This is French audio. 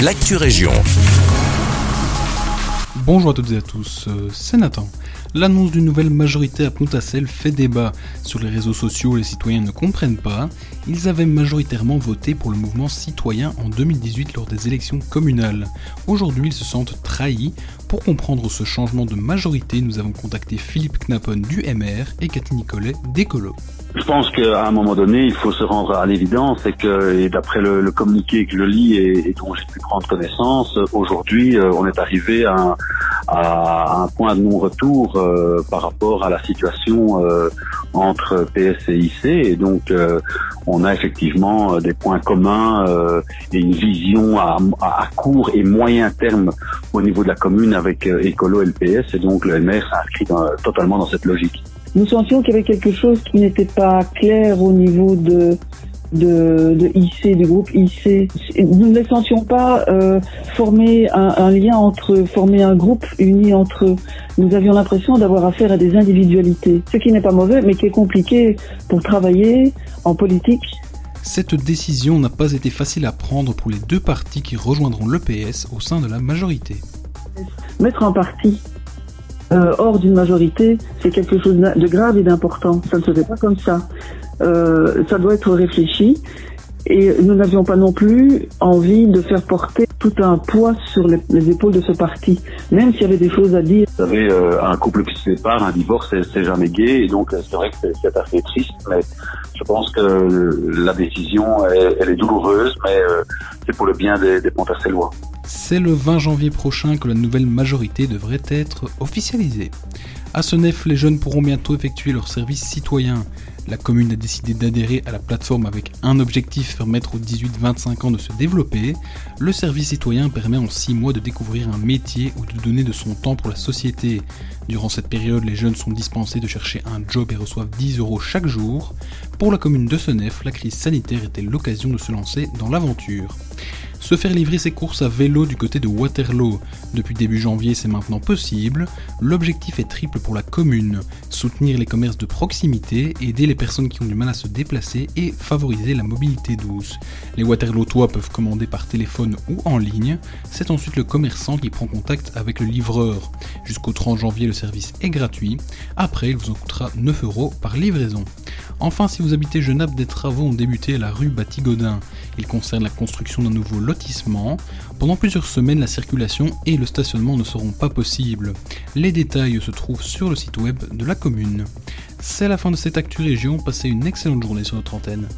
l'actu région. Bonjour à toutes et à tous, euh, c'est Nathan. L'annonce d'une nouvelle majorité à Pontassel fait débat. Sur les réseaux sociaux, les citoyens ne comprennent pas. Ils avaient majoritairement voté pour le mouvement citoyen en 2018 lors des élections communales. Aujourd'hui, ils se sentent trahis. Pour comprendre ce changement de majorité, nous avons contacté Philippe Knappen du MR et Cathy Nicolet d'Ecolo. Je pense qu'à un moment donné, il faut se rendre à l'évidence et que, et d'après le, communiqué que je lis et, dont j'ai pu prendre connaissance, aujourd'hui, euh, on est arrivé à, un point de non-retour euh, par rapport à la situation euh, entre PS et IC. Et donc, on a effectivement des points communs et une vision à, à, court et moyen terme au niveau de la commune avec Écolo et le PS. Et donc, le MR s'inscrit totalement dans cette logique nous sentions qu'il y avait quelque chose qui n'était pas clair au niveau de, de, de, IC, du groupe IC. Nous ne sentions pas euh, former un, un, lien entre, former un groupe uni entre eux. Nous avions l'impression d'avoir affaire à des individualités, ce qui n'est pas mauvais, mais qui est compliqué pour travailler en politique. Cette décision n'a pas été facile à prendre pour les deux partis qui rejoindront l'EPS au sein de la majorité. Mettre un parti euh, hors d'une majorité, c'est quelque chose de grave et d'important. Ça ne se fait pas comme ça. Euh, ça doit être réfléchi. Et nous n'avions pas non plus envie de faire porter tout un poids sur les, épaules de ce parti, même s'il y avait des choses à dire. Vous savez, euh, un couple qui se sépare, un divorce, c'est jamais gay, et donc c'est vrai que c'est assez triste, mais je pense que la décision, elle, est douloureuse, mais c'est pour le bien des, des Pontacellois. C'est le 20 janvier prochain que la nouvelle majorité devrait être officialisée. À Senef, les jeunes pourront bientôt effectuer leur service citoyen. La commune a décidé d'adhérer à la plateforme avec un objectif permettre aux 18-25 ans de se développer. Le service citoyen permet en 6 mois de découvrir un métier ou de donner de son temps pour la société. Durant cette période, les jeunes sont dispensés de chercher un job et reçoivent 10 euros chaque jour. Pour la commune de Senef, la crise sanitaire était l'occasion de se lancer dans l'aventure se faire livrer ses courses à vélo du côté de Waterloo. Depuis début janvier, c'est maintenant possible. L'objectif est triple pour la commune soutenir les commerces de proximité, aider les personnes qui ont du mal à se déplacer et favoriser la mobilité douce. Les Waterlootois peuvent commander par téléphone ou en ligne. C'est ensuite le commerçant qui prend contact avec le livreur. Jusqu'au 30 janvier, le service est gratuit. Après, il vous en coûtera 9 euros par livraison. Enfin, si vous habitez Genappe, des travaux ont débuté à la rue Batigodin. Ils concernent la construction d'un nouveau Pendant plusieurs semaines, la circulation et le stationnement ne seront pas possibles. Les détails se trouvent sur le site web de la commune. C'est la fin de cette Actu Région, passez une excellente journée sur notre antenne.